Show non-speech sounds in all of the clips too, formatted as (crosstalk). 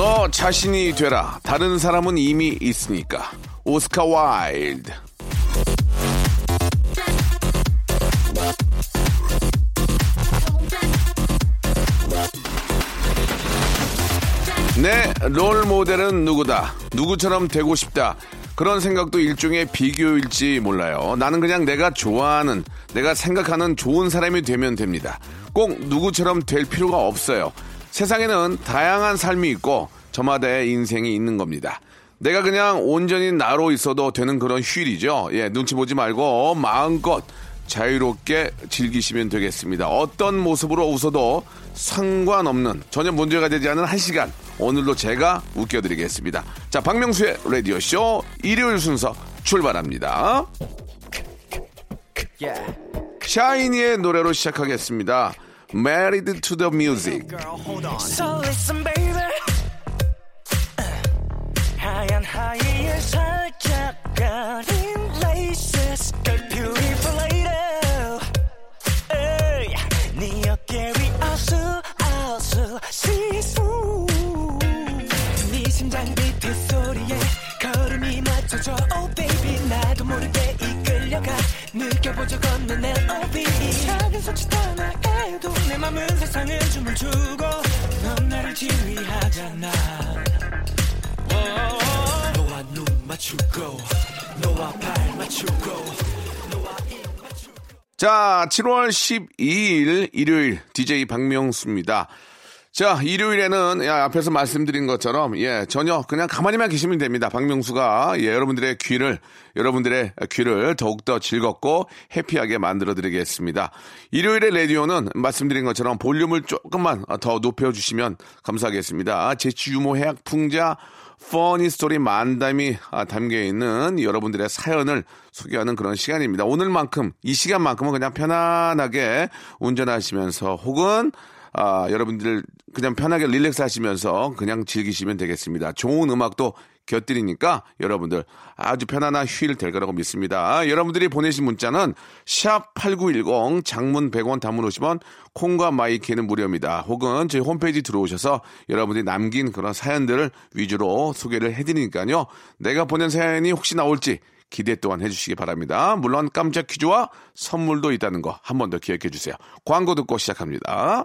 너 자신이 되라 다른 사람은 이미 있으니까 오스카 와일드 내 롤 모델은 누구다. 누구처럼 되고 싶다. 그런 생각도 일종의 비교일지 몰라요. 나는 그냥 내가 좋아하는, 내가 생각하는 좋은 사람이 되면 됩니다. 꼭 누구처럼 될 필요가 없어요. 세상에는 다양한 삶이 있고 저마다의 인생이 있는 겁니다. 내가 그냥 온전히 나로 있어도 되는 그런 휴일이죠. 예, 눈치 보지 말고 마음껏 자유롭게 즐기시면 되겠습니다. 어떤 모습으로 웃어도 상관없는 전혀 문제가 되지 않은 한 시간 오늘도 제가 웃겨드리겠습니다. 자, 박명수의 라디오 쇼 일요일 순서 출발합니다. 샤이니의 노래로 시작하겠습니다. Married to the Music. So listen, baby. 하얀 하이에 살짝 가린 laces, 세상을 춤을 추고 넌 나를 지휘하잖아 너와 눈 맞추고 너와 발 맞추고 자, 7월 12일 일요일 DJ 박명수입니다. 자, 일요일에는 야, 앞에서 말씀드린 것처럼 예, 전혀 그냥 가만히만 계시면 됩니다. 박명수가 예, 여러분들의 귀를 여러분들의 귀를 더욱더 즐겁고 해피하게 만들어 드리겠습니다. 일요일의 라디오는 말씀드린 것처럼 볼륨을 조금만 더 높여 주시면 감사하겠습니다. 재치 유모 해학 풍자 퍼니 스토리 만담이 아, 담겨 있는 여러분들의 사연을 소개하는 그런 시간입니다. 오늘만큼 이 시간만큼은 그냥 편안하게 운전하시면서 혹은 아, 여러분들 그냥 편하게 릴렉스 하시면서 그냥 즐기시면 되겠습니다. 좋은 음악도 곁들이니까 여러분들 아주 편안한 휴일 될 거라고 믿습니다. 여러분들이 보내신 문자는 샵 8910 장문 100원 단문 50원 콩과 my K는 무료입니다. 혹은 저희 홈페이지 들어오셔서 여러분들이 남긴 그런 사연들을 위주로 소개를 해드리니까요. 내가 보낸 사연이 혹시 나올지 기대 또한 해주시기 바랍니다. 물론 깜짝 퀴즈와 선물도 있다는 거 한 번 더 기억해 주세요. 광고 듣고 시작합니다.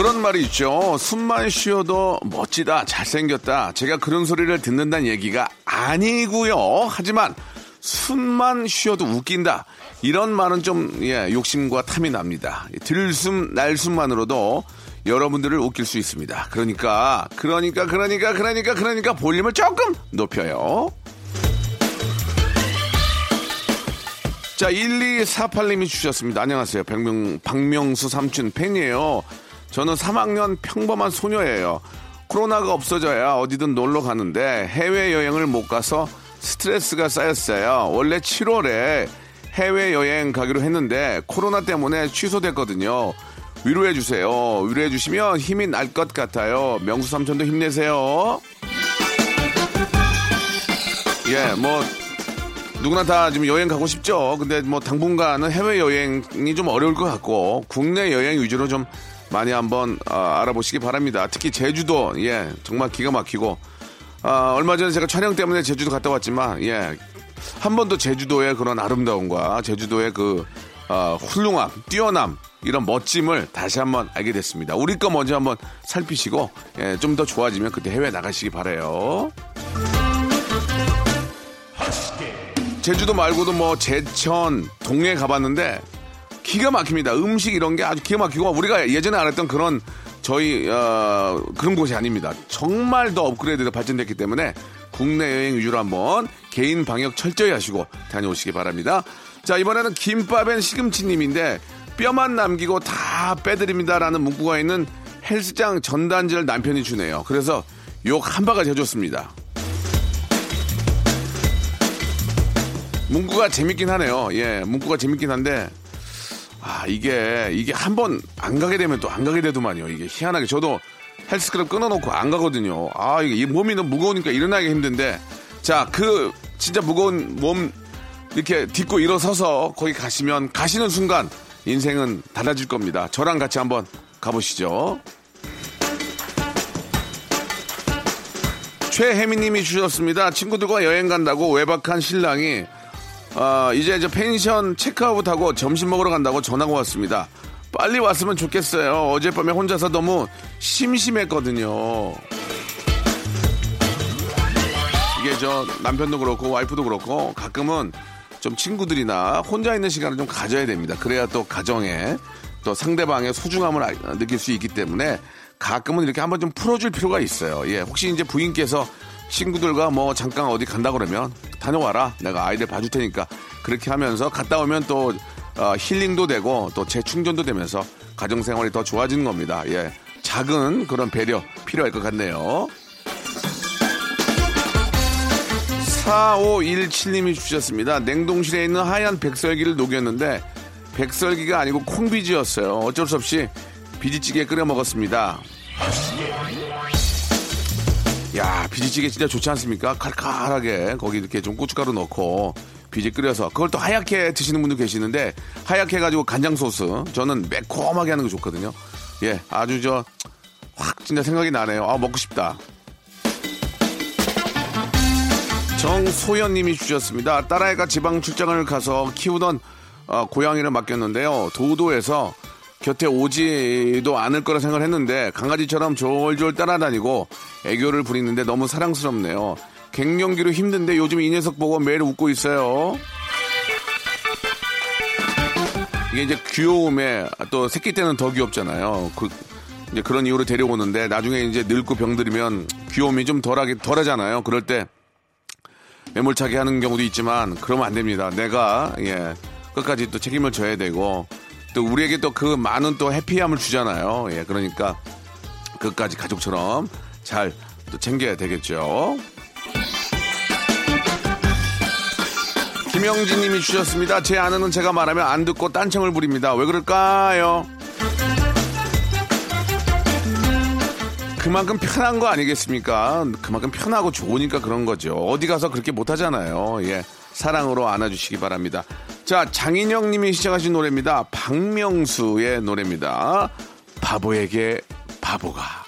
그런 말이 있죠. 숨만 쉬어도 멋지다, 잘생겼다. 제가 그런 소리를 듣는다는 얘기가 아니고요. 하지만 숨만 쉬어도 웃긴다. 이런 말은 좀 예, 욕심과 탐이 납니다. 들숨 날숨만으로도 여러분들을 웃길 수 있습니다. 그러니까 그러니까 그러니까 그러니까 그러니까 볼륨을 조금 높여요. 자, 1248님이 주셨습니다. 안녕하세요. 박명, 박명수 삼촌 팬이에요. 저는 3학년 평범한 소녀예요. 코로나가 없어져야 어디든 놀러 가는데 해외여행을 못 가서 스트레스가 쌓였어요. 원래 7월에 해외여행 가기로 했는데 코로나 때문에 취소됐거든요. 위로해 주세요. 위로해 주시면 힘이 날 것 같아요. 명수 삼촌도 힘내세요. 예, 뭐, 누구나 다 지금 여행 가고 싶죠. 근데 뭐 당분간은 해외 여행이 좀 어려울 것 같고 국내 여행 위주로 좀 많이 한번 아, 알아보시기 바랍니다. 특히 제주도 예 정말 기가 막히고 아, 얼마 전에 제가 촬영 때문에 제주도 갔다 왔지만 예 한 번 더 제주도의 그런 아름다움과 제주도의 그 어, 훌륭함, 뛰어남 이런 멋짐을 다시 한번 알게 됐습니다. 우리 거 먼저 한번 살피시고 예, 좀 더 좋아지면 그때 해외 나가시기 바래요. 제주도 말고도 뭐 제천, 동해 가봤는데 기가 막힙니다. 음식 이런 게 아주 기가 막히고 우리가 예전에 알았던 그런 저희 어, 그런 곳이 아닙니다. 정말 더 업그레이드가 발전됐기 때문에 국내 여행 위주로 한번 개인 방역 철저히 하시고 다녀오시기 바랍니다. 자 이번에는 김밥엔 시금치님인데 뼈만 남기고 다 빼드립니다라는 문구가 있는 헬스장 전단지를 남편이 주네요. 그래서 욕 한 바가지 해줬습니다. 문구가 재밌긴 하네요. 예, 문구가 재밌긴 한데 아 이게 이게 한 번 안 가게 되면 또 안 가게 되더만요. 이게 희한하게 저도 헬스클럽 끊어놓고 안 가거든요. 아 이게 이 몸이 너무 무거우니까 일어나기 힘든데 자 그 진짜 무거운 몸 이렇게 딛고 일어서서 거기 가시면 가시는 순간 인생은 달라질 겁니다. 저랑 같이 한번 가보시죠. 최혜미 님이 주셨습니다. 친구들과 여행 간다고 외박한 신랑이 아, 이제 이제 펜션 체크아웃하고 점심 먹으러 간다고 전화가 왔습니다. 빨리 왔으면 좋겠어요. 어젯밤에 혼자서 너무 심심했거든요. 이게 저 남편도 그렇고 와이프도 그렇고 가끔은 좀 친구들이나 혼자 있는 시간을 좀 가져야 됩니다. 그래야 또 가정에 또 상대방의 소중함을 알- 느낄 수 있기 때문에 가끔은 이렇게 한번 좀 풀어줄 필요가 있어요. 예, 혹시 이제 부인께서 친구들과 뭐 잠깐 어디 간다 그러면 다녀와라. 내가 아이들 봐줄 테니까 그렇게 하면서 갔다 오면 또 어, 힐링도 되고 또 재충전도 되면서 가정 생활이 더 좋아지는 겁니다. 예, 작은 그런 배려 필요할 것 같네요. 4517님이 주셨습니다. 냉동실에 있는 하얀 백설기를 녹였는데 백설기가 아니고 콩비지였어요. 어쩔 수 없이 비지찌개 끓여 먹었습니다. 야 비지찌개 진짜 좋지 않습니까? 칼칼하게 거기 이렇게 좀 고춧가루 넣고 비지 끓여서 그걸 또 하얗게 드시는 분도 계시는데 하얗게 해가지고 간장 소스 저는 매콤하게 하는 거 좋거든요. 예 아주 저 확 진짜 생각이 나네요. 아 먹고 싶다. 정소연님이 주셨습니다. 딸아이가 지방 출장을 가서 키우던 어, 고양이를 맡겼는데요. 도도해서 곁에 오지도 않을 거라 생각을 했는데 강아지처럼 졸졸 따라다니고 애교를 부리는데 너무 사랑스럽네요. 갱년기로 힘든데 요즘 이 녀석 보고 매일 웃고 있어요. 이게 이제 귀여움에 또 새끼 때는 더 귀엽잖아요. 그 이제 그런 이유로 데려오는데 나중에 이제 늙고 병들면 귀여움이 좀 덜하게 덜하잖아요. 그럴 때 매몰차게 하는 경우도 있지만 그러면 안 됩니다. 내가 예 끝까지 또 책임을 져야 되고 또 우리에게 또 그 많은 또 해피함을 주잖아요. 예 그러니까 끝까지 가족처럼 잘 또 챙겨야 되겠죠. 김영진 님이 주셨습니다. 제 아내는 제가 말하면 안 듣고 딴청을 부립니다. 왜 그럴까요? 그만큼 편한 거 아니겠습니까? 그만큼 편하고 좋으니까 그런 거죠. 어디 가서 그렇게 못하잖아요. 예. 사랑으로 안아주시기 바랍니다. 자, 장인영 님이 시작하신 노래입니다. 박명수의 노래입니다. 바보에게 바보가.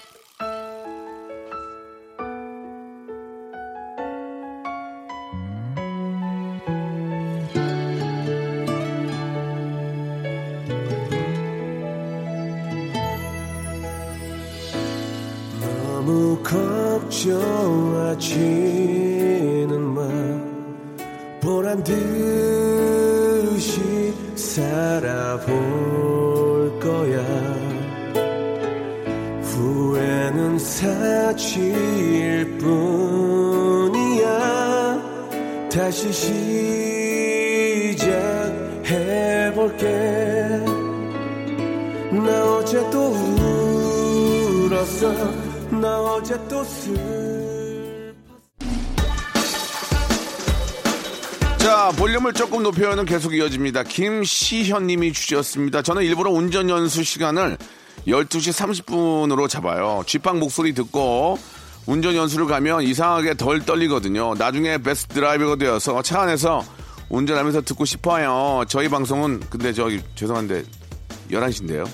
사치일 뿐이야 다시 시작해볼게 나 어제 또 울었어 나 어제 또 슬... 자, 볼륨을 조금 높여는 계속 이어집니다. 김시현 님이 주셨습니다. 저는 일부러 운전 연수 시간을 12시 30분으로 잡아요. 쥐빵 목소리 듣고 운전 연수를 가면 이상하게 덜 떨리거든요. 나중에 베스트 드라이버가 되어서 차 안에서 운전하면서 듣고 싶어요. 저희 방송은 근데 저기 죄송한데 11시인데요.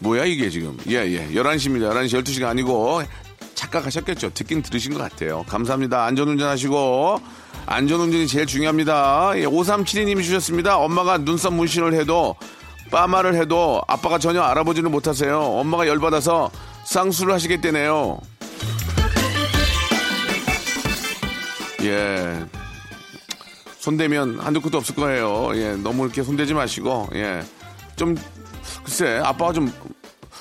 뭐야 이게 지금. 예, 예. 11시입니다. 11시, 12시가 아니고 착각하셨겠죠. 듣긴 들으신 것 같아요. 감사합니다. 안전운전 하시고 안전운전이 제일 중요합니다. 예, 5372님이 주셨습니다. 엄마가 눈썹 문신을 해도 빠마를 해도 아빠가 전혀 알아보지는 못하세요. 엄마가 열받아서 쌍수를 하시겠다네요. 예. 손대면 한두 끝도 없을 거예요. 예. 너무 이렇게 손대지 마시고, 예. 좀, 글쎄, 아빠가 좀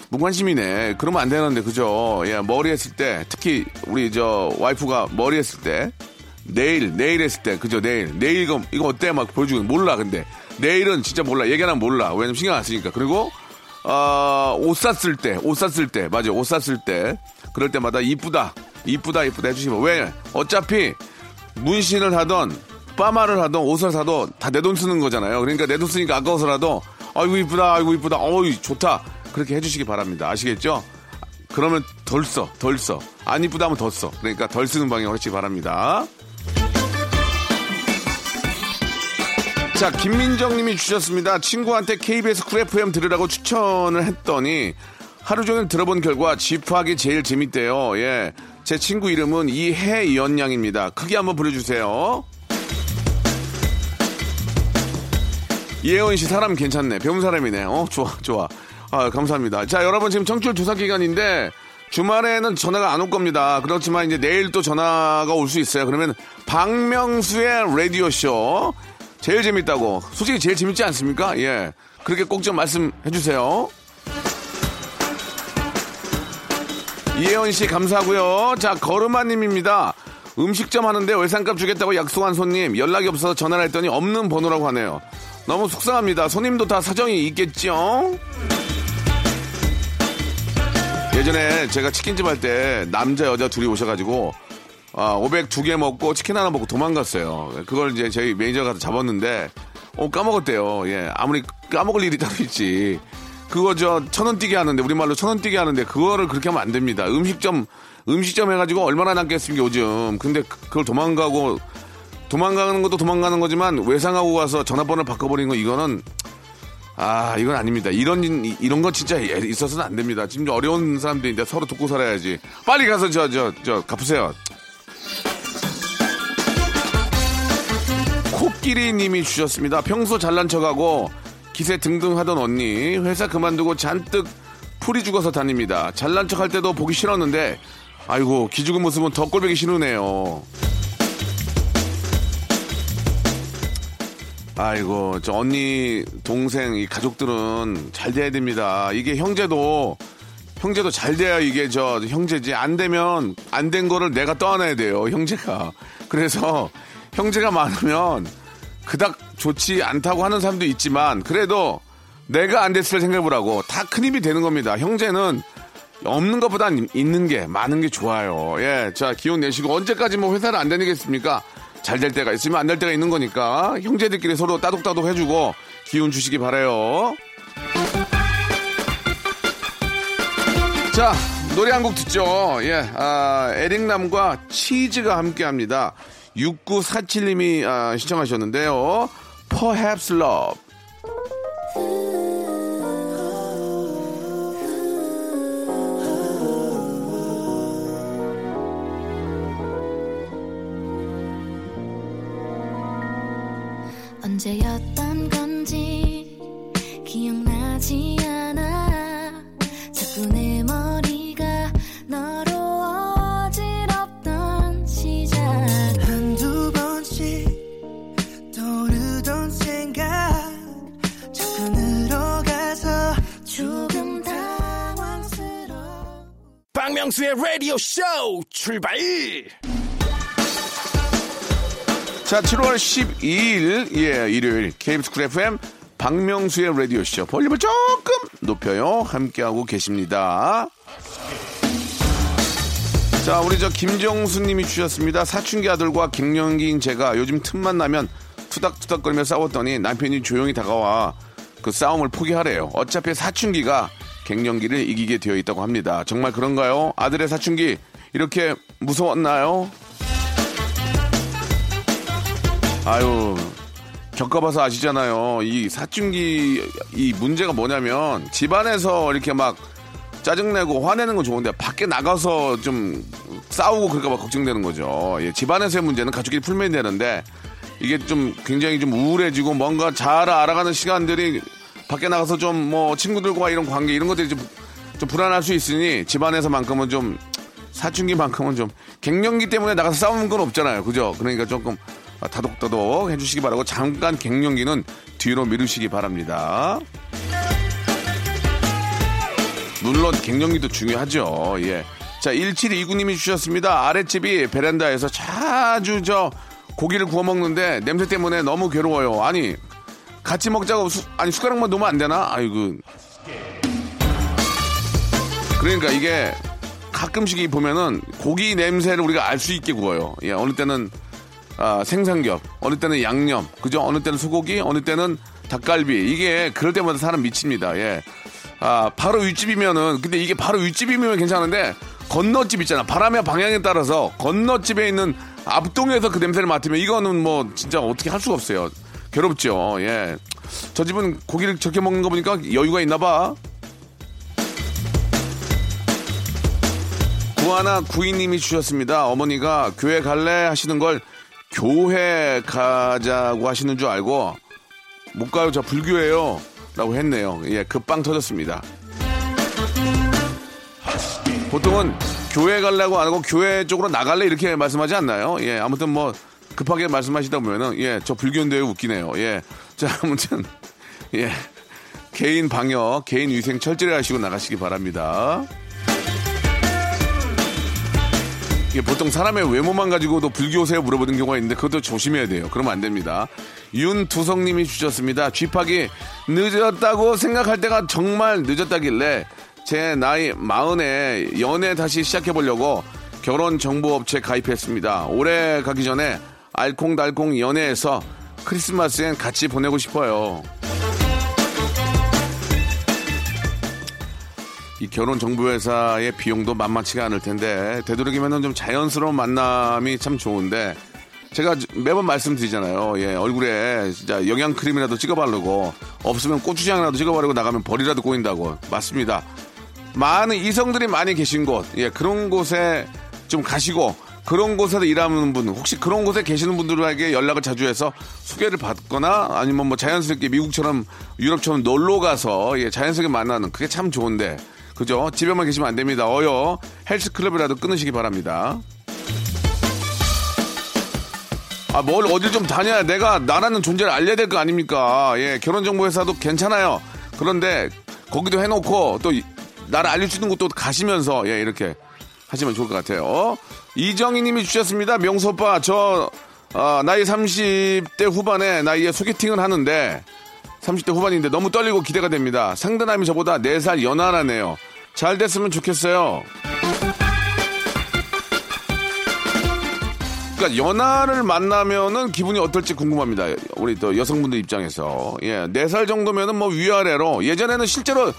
무관심이네. 그러면 안 되는데, 그죠? 예. 머리 했을 때, 특히 우리 저 와이프가 머리 했을 때, 내일, 내일 했을 때, 그죠? 내일. 내일 이거, 이거 어때? 막 보여주고, 몰라, 근데. 내일은 진짜 몰라. 얘기하면 몰라. 왜냐면 신경 안 쓰니까. 그리고, 어, 옷 샀을 때, 옷 샀을 때, 맞아요. 옷 샀을 때. 그럴 때마다 이쁘다. 이쁘다, 이쁘다 해주시면. 왜? 어차피 문신을 하던, 빠마를 하던, 옷을 사도 다 내 돈 쓰는 거잖아요. 그러니까 내 돈 쓰니까 아까워서라도, 아이고 이쁘다, 아이고 이쁘다, 어이, 좋다. 그렇게 해주시기 바랍니다. 아시겠죠? 그러면 덜 써, 덜 써. 안 이쁘다 하면 더 써. 그러니까 덜 쓰는 방향으로 하시기 바랍니다. 자, 김민정 님이 주셨습니다. 친구한테 KBS 쿨 FM 들으라고 추천을 했더니 하루 종일 들어본 결과 집하기 제일 재밌대요. 예. 제 친구 이름은 이혜연양입니다. 크게 한번 부르주세요. 이혜원 씨 사람 괜찮네. 배운 사람이네. 어, 좋아, 좋아. 아, 감사합니다. 자, 여러분 지금 청취율 조사 기간인데 주말에는 전화가 안 올 겁니다. 그렇지만 이제 내일 또 전화가 올 수 있어요. 그러면 박명수의 라디오 쇼. 제일 재밌다고. 솔직히 제일 재밌지 않습니까? 예. 그렇게 꼭 좀 말씀해 주세요. 이혜원 씨 감사하고요. 자, 거르마 님입니다. 음식점 하는데 외상값 주겠다고 약속한 손님 연락이 없어서 전화를 했더니 없는 번호라고 하네요. 너무 속상합니다. 손님도 다 사정이 있겠죠? 예전에 제가 치킨집 할 때 남자 여자 둘이 오셔가지고 아, 500 두 개 먹고 치킨 하나 먹고 도망갔어요. 그걸 이제 저희 매니저가 잡았는데 어 까먹었대요. 예, 아무리 까먹을 일이 따로 있지. 그거 저 천 원 띠기 하는데 우리말로 천 원 띠기 하는데 그거를 그렇게 하면 안 됩니다. 음식점 음식점 해가지고 얼마나 남겠습니까 요즘. 근데 그- 그걸 도망가고 도망가는 것도 도망가는 거지만 외상하고 가서 전화번호를 바꿔버린 거 이거는 아 이건 아닙니다. 이런 일- 이런 건 진짜 있어서는 안 됩니다. 지금 어려운 사람들인데 서로 돕고 살아야지. 빨리 가서 저 저 저 갚으세요. 코끼리 님이 주셨습니다. 평소 잘난 척하고 기세 등등 하던 언니 회사 그만두고 잔뜩 풀이 죽어서 다닙니다. 잘난 척 할 때도 보기 싫었는데 아이고 기죽은 모습은 더 꼴보기 싫으네요. 아이고 저 언니 동생 이 가족들은 잘 돼야 됩니다. 이게 형제도 형제도 잘 돼야 이게 저 형제지. 안 되면 안 된 거를 내가 떠안아야 돼요 형제가. 그래서 형제가 많으면 그닥 좋지 않다고 하는 사람도 있지만 그래도 내가 안 됐을 생각을 하고. 다 큰 힘이 되는 겁니다. 형제는 없는 것보다 있는 게 많은 게 좋아요. 예자 기운 내시고 언제까지 뭐 회사를 안 다니겠습니까 잘 될 때가 있으면 안 될 때가 있는 거니까 형제들끼리 서로 따독따독 해주고 기운 주시기 바래요 자, 노래 한 곡 듣죠. 예, 아, 에릭남과 치즈가 함께 합니다. 6947님이 아, 신청하셨는데요. Perhaps Love. 언제였던 건지 기억나지 않아. 자꾸 내 머리가 너로 어지럽던 시작. 한두 번씩 떠오르던 생각. 자꾸 늘어가서 조금 당황스러워. 박명수의 라디오 쇼 출발 자, 7월 12일, 예, 일요일, KBS 쿨 FM, 박명수의 라디오쇼. 볼륨을 조금 높여요. 함께하고 계십니다. 자, 우리 저 김정수 님이 주셨습니다. 사춘기 아들과 갱년기인 제가 요즘 틈만 나면 투닥투닥거리며 싸웠더니 남편이 조용히 다가와 그 싸움을 포기하래요. 어차피 사춘기가 갱년기를 이기게 되어 있다고 합니다. 정말 그런가요? 아들의 사춘기 이렇게 무서웠나요? 아유, 겪어봐서 아시잖아요. 이 사춘기, 이 문제가 뭐냐면, 집안에서 이렇게 막 짜증내고 화내는 건 좋은데 밖에 나가서 좀 싸우고 그럴까 봐 걱정되는 거죠. 예, 집안에서의 문제는 가족끼리 풀면 되는데 이게 좀 굉장히 좀 우울해지고 뭔가 잘 알아가는 시간들이 밖에 나가서 좀 뭐 친구들과 이런 관계 이런 것들이 좀, 좀 불안할 수 있으니 집안에서만큼은 좀 사춘기만큼은 좀 갱년기 때문에 나가서 싸우는 건 없잖아요. 그죠? 그러니까 조금 다독다독 해주시기 바라고 잠깐 갱년기는 뒤로 미루시기 바랍니다. 물론 갱년기도 중요하죠. 예. 자, 1729님이 주셨습니다. 아랫집이 베란다에서 자주 저 고기를 구워 먹는데 냄새 때문에 너무 괴로워요. 아니, 같이 먹자고 수, 아니 숟가락만 놓으면 안 되나? 아이고. 그러니까 이게 가끔씩 보면은 고기 냄새를 우리가 알 수 있게 구워요. 예, 어느 때는 아, 생삼겹, 어느 때는 양념, 그죠? 어느 때는 소고기, 어느 때는 닭갈비. 이게 그럴 때마다 사람 미칩니다. 예. 아, 바로 윗집이면은, 근데 이게 바로 윗집이면 괜찮은데, 건너집 있잖아. 바람의 방향에 따라서 건너집에 있는 앞동에서 그 냄새를 맡으면 이거는 뭐 진짜 어떻게 할 수가 없어요. 괴롭죠. 예. 저 집은 고기를 저렇게 먹는 거 보니까 여유가 있나 봐. 구하나 구이님이 주셨습니다. 어머니가 교회 갈래 하시는 걸 교회 가자고 하시는 줄 알고 못 가요. 저 불교예요. 라고 했네요. 예, 급빵 터졌습니다. 보통은 교회 가려고 안 하고 교회 쪽으로 나갈래 이렇게 말씀하지 않나요? 예, 아무튼 뭐 급하게 말씀하시다 보면은 예, 저 불교인데 웃기네요. 예. 자, 아무튼 예. 개인 방역, 개인 위생 철저히 하시고 나가시기 바랍니다. 보통 사람의 외모만 가지고도 불교세요 물어보는 경우가 있는데 그것도 조심해야 돼요. 그러면 안 됩니다. 윤두성님이 주셨습니다. 쥐파기 늦었다고 생각할 때가 정말 늦었다길래 제 나이 마흔에 연애 다시 시작해 보려고 결혼 정보업체 가입했습니다. 올해 가기 전에 알콩달콩 연애해서 크리스마스엔 같이 보내고 싶어요. 이 결혼 정보회사의 비용도 만만치가 않을 텐데 되도록이면 좀 자연스러운 만남이 참 좋은데 제가 매번 말씀드리잖아요. 예, 얼굴에 진짜 영양 크림이라도 찍어 바르고 없으면 고추장이라도 찍어 바르고 나가면 벌이라도 꼬인다고 맞습니다. 많은 이성들이 많이 계신 곳, 예, 그런 곳에 좀 가시고 그런 곳에서 일하는 분, 혹시 그런 곳에 계시는 분들에게 연락을 자주 해서 소개를 받거나 아니면 뭐 자연스럽게 미국처럼 유럽처럼 놀러 가서 예, 자연스럽게 만나는 그게 참 좋은데 그죠? 집에만 계시면 안 됩니다. 어여 헬스클럽이라도 끊으시기 바랍니다. 아, 뭘 어딜 좀 다녀야 내가 나라는 존재를 알려야 될 거 아닙니까? 예, 결혼정보회사도 괜찮아요. 그런데 거기도 해놓고 또 나를 알려주는 곳도 가시면서 예, 이렇게 하시면 좋을 것 같아요. 이정희 님이 주셨습니다. 명수 오빠, 저, 어, 나이 30대 후반에 나이에 소개팅을 하는데 30대 후반인데 너무 떨리고 기대가 됩니다. 상대남이 저보다 4살 연하라네요. 잘 됐으면 좋겠어요. 그러니까 연하를 만나면은 기분이 어떨지 궁금합니다. 우리 또 여성분들 입장에서. 예, 4살 정도면은 뭐 위아래로 예전에는 실제로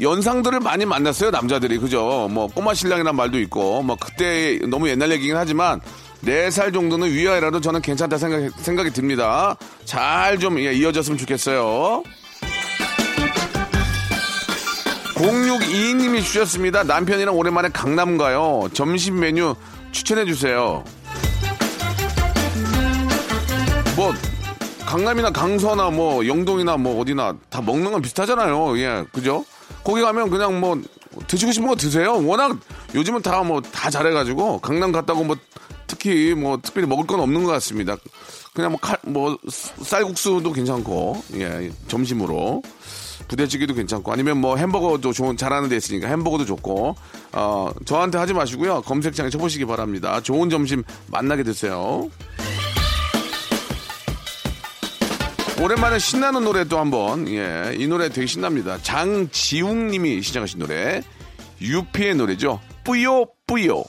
연상들을 많이 만났어요, 남자들이. 그죠? 뭐 꼬마 신랑이란 말도 있고 뭐 그때 너무 옛날 얘기긴 하지만 4살 정도는 위아래라도 저는 괜찮다 생각, 생각이 듭니다. 잘좀 예, 이어졌으면 좋겠어요. 0622님이 주셨습니다. 남편이랑 오랜만에 강남 가요. 점심 메뉴 추천해 주세요. 뭐 강남이나 강서나 뭐 영동이나 뭐 어디나 다 먹는 건 비슷하잖아요. 예, 그죠? 거기 가면 그냥 뭐 드시고 싶은 거 드세요. 워낙 요즘은 다 뭐다 잘해가지고 강남 갔다고 뭐 특히 뭐 특별히 먹을 건 없는 것 같습니다. 그냥 뭐, 칼, 뭐 쌀국수도 괜찮고 예 점심으로 부대찌개도 괜찮고 아니면 뭐 햄버거도 좋은 잘하는 데 있으니까 햄버거도 좋고 어 저한테 하지 마시고요 검색창에 쳐보시기 바랍니다. 좋은 점심 만나게 되세요. 오랜만에 신나는 노래 또 한번 예, 이 노래 되게 신납니다. 장지웅님이 시작하신 노래 유피의 노래죠. 뿌요 뿌요.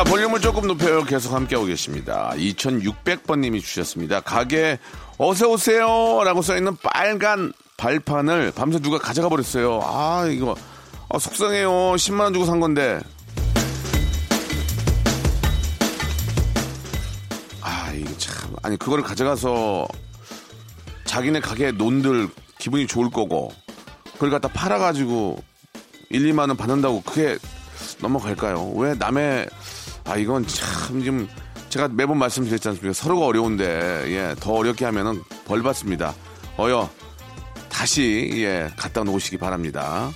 볼륨을 조금 높여요. 계속 함께하고 계십니다. 2600번님이 주셨습니다. 가게 어서오세요. 라고 써있는 빨간 발판을 밤새 누가 가져가 버렸어요. 아, 이거, 아, 속상해요. 10만원 주고 산 건데. 아, 이게 참. 아니, 그거를 가져가서 자기네 가게 논들 기분이 좋을 거고, 그걸 갖다 팔아가지고 1, 2만원 받는다고 그게 넘어갈까요? 왜 남의, 아, 이건 참 좀, 제가 매번 말씀드렸지 않습니까? 서로가 어려운데, 예, 더 어렵게 하면은 벌 받습니다. 어여, 다시, 예, 갖다 놓으시기 바랍니다.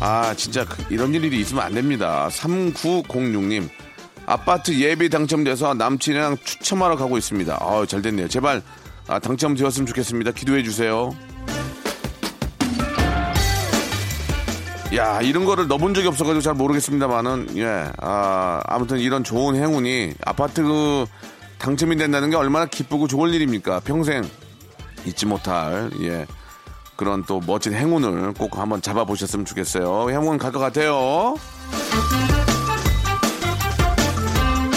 아, 진짜 그- 이런 일이 있으면 안 됩니다. 3906님. 아파트 예비 당첨돼서 남친이랑 추첨하러 가고 있습니다. 아, 잘 됐네요. 제발 아, 당첨되었으면 좋겠습니다. 기도해 주세요. 야, 이런 거를 넣어본 적이 없어가지고 잘 모르겠습니다만은, 예, 아, 아무튼 이런 좋은 행운이 아파트 그 당첨이 된다는 게 얼마나 기쁘고 좋은 일입니까? 평생 잊지 못할, 예, 그런 또 멋진 행운을 꼭 한번 잡아보셨으면 좋겠어요. 행운 갈 것 같아요.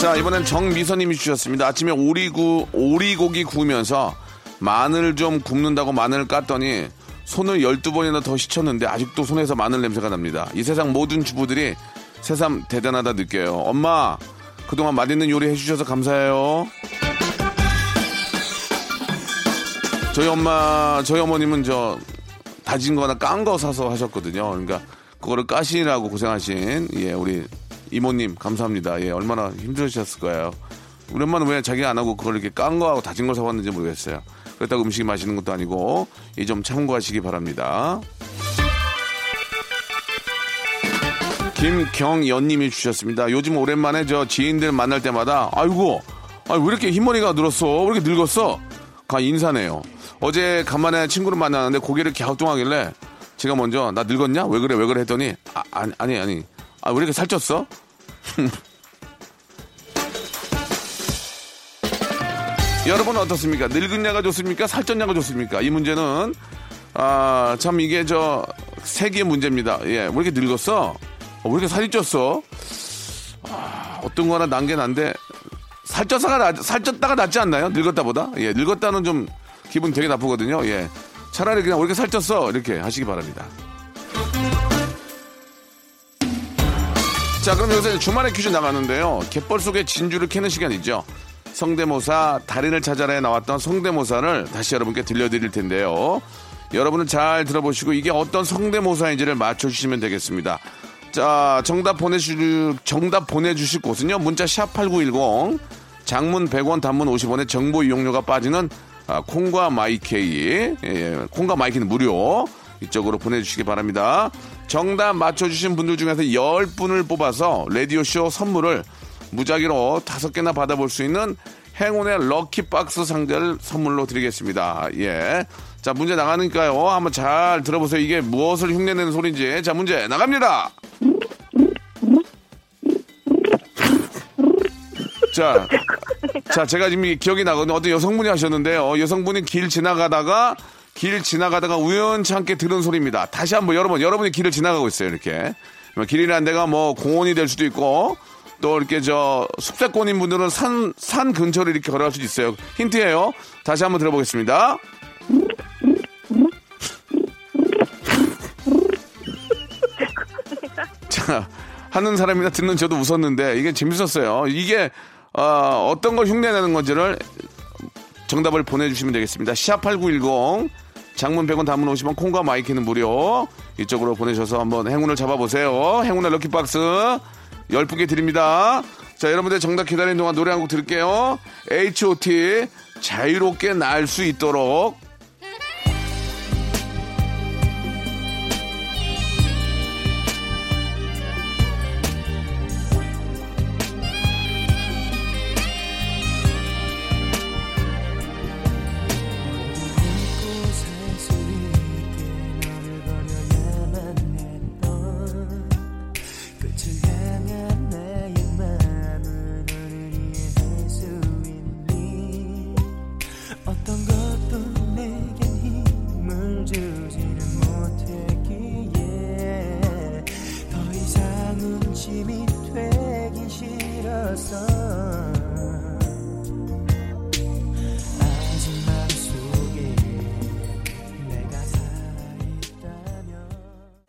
자, 이번엔 정미선님이 주셨습니다. 아침에 오리구, 오리고기 구우면서 마늘 좀 굽는다고 마늘을 깠더니 손을 12번이나 더 씻었는데 아직도 손에서 마늘 냄새가 납니다. 이 세상 모든 주부들이 새삼 대단하다 느껴요. 엄마, 그동안 맛있는 요리 해주셔서 감사해요. 저희 엄마, 저희 어머님은 저 다진 거나 깐 거 사서 하셨거든요. 그러니까 그거를 까시라고 고생하신 예 우리 이모님 감사합니다. 예 얼마나 힘들으셨을 거예요. 우리 엄마는 왜 자기 안 하고 그걸 이렇게 깐 거하고 다진 걸 사왔는지 모르겠어요. 그렇다고 음식이 맛있는 것도 아니고 이 점 참고하시기 바랍니다. 김경연님이 주셨습니다. 요즘 오랜만에 저 지인들 만날 때마다 아이고 아, 왜 이렇게 흰머리가 늘었어? 왜 이렇게 늙었어? 가 인사네요. 어제 간만에 친구를 만나는데 고개를 갸우뚱하길래 제가 먼저 나 늙었냐? 왜 그래? 왜 그래? 했더니 아, 아니 아니 아니 아, 왜 이렇게 살쪘어? (laughs) 여러분은 어떻습니까? 늙은냐가 좋습니까? 살쪘냐가 좋습니까? 이 문제는 아, 참 이게 저 세계의 문제입니다. 예, 왜 이렇게 늙었어? 어, 왜 이렇게 살이 쪘어? 아, 어떤 거나 난 게 난데 살쪄서가 나, 살쪘다가 낫지 않나요? 늙었다보다? 예, 늙었다는 좀 기분 되게 나쁘거든요. 예. 차라리 그냥 왜 이렇게 살쪘어? 이렇게 하시기 바랍니다. 자, 그럼 여기서 주말에 퀴즈 나가는데요. 갯벌 속에 진주를 캐는 시간이죠. 성대모사 달인을 찾아라에 나왔던 성대모사를 다시 여러분께 들려드릴 텐데요. 여러분은 잘 들어보시고 이게 어떤 성대모사인지를 맞춰주시면 되겠습니다. 자, 정답 보내주, 정답 보내주실 곳은요. 문자 샵8910, 장문 100원, 단문 50원의 정보 이용료가 빠지는 아, 콩과 마이케이, 예, 예, 콩과 마이케이는 무료. 이쪽으로 보내주시기 바랍니다. 정답 맞춰주신 분들 중에서 10분을 뽑아서 라디오쇼 선물을 무작위로 다섯 개나 받아볼 수 있는 행운의 럭키박스 상자를 선물로 드리겠습니다. 예. 자, 문제 나가니까요. 한번 잘 들어보세요. 이게 무엇을 흉내내는 소리인지. 자, 문제 나갑니다. 자, 자, 제가 지금 기억이 나거든요. 어떤 여성분이 하셨는데요. 여성분이 길 지나가다가 길 지나가다가 우연치 않게 들은 소리입니다. 다시 한번 여러분, 여러분이 길을 지나가고 있어요. 이렇게. 길이란 데가 뭐 공원이 될 수도 있고 또 이렇게 저 숙세권인 분들은 산, 산 근처를 이렇게 걸어갈 수도 있어요. 힌트예요. 다시 한번 들어보겠습니다. (laughs) 자, 하는 사람이나 듣는 저도 웃었는데 이게 재밌었어요. 이게 어, 어떤 걸 흉내내는 건지를 정답을 보내주시면 되겠습니다. 샵8910 장문 100원 단문 50원 콩과 my K는 무료 이쪽으로 보내셔서 한번 행운을 잡아보세요. 행운의 럭키박스 10분께 드립니다. 자 여러분들 정답 기다리는 동안 노래 한 곡 들을게요. H.O.T 자유롭게 날 수 있도록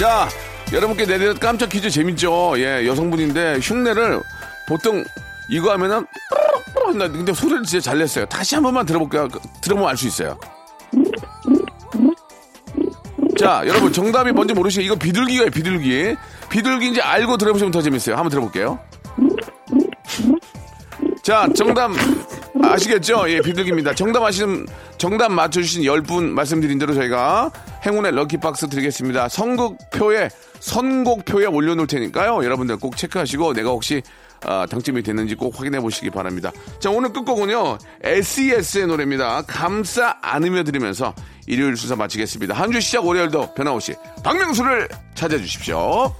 자, 여러분께 내드린 깜짝 퀴즈 재밌죠? 예, 여성분인데 흉내를 보통 이거 하면은 나 근데 소리를 진짜 잘 냈어요. 다시 한 번만 들어볼게요. 그, 들어보면 알 수 있어요. 자, 여러분 정답이 뭔지 모르시고 이거 비둘기예요, 비둘기. 비둘기인지 알고 들어보시면 더 재밌어요. 한번 들어볼게요. 자, 정답 아시겠죠? 예, 비둘기입니다. 정답 아시는, 정답 맞춰주신 10분 말씀드린 대로 저희가 행운의 럭키박스 드리겠습니다. 선곡표에, 선곡표에 올려놓을 테니까요. 여러분들 꼭 체크하시고 내가 혹시 아, 당첨이 됐는지 꼭 확인해 보시기 바랍니다. 자, 오늘 끝곡은요, SES의 노래입니다. 감싸 안으며 들으면서 일요일 수사 마치겠습니다. 한 주 시작 월요일도 변함없이 박명수를 찾아주십시오.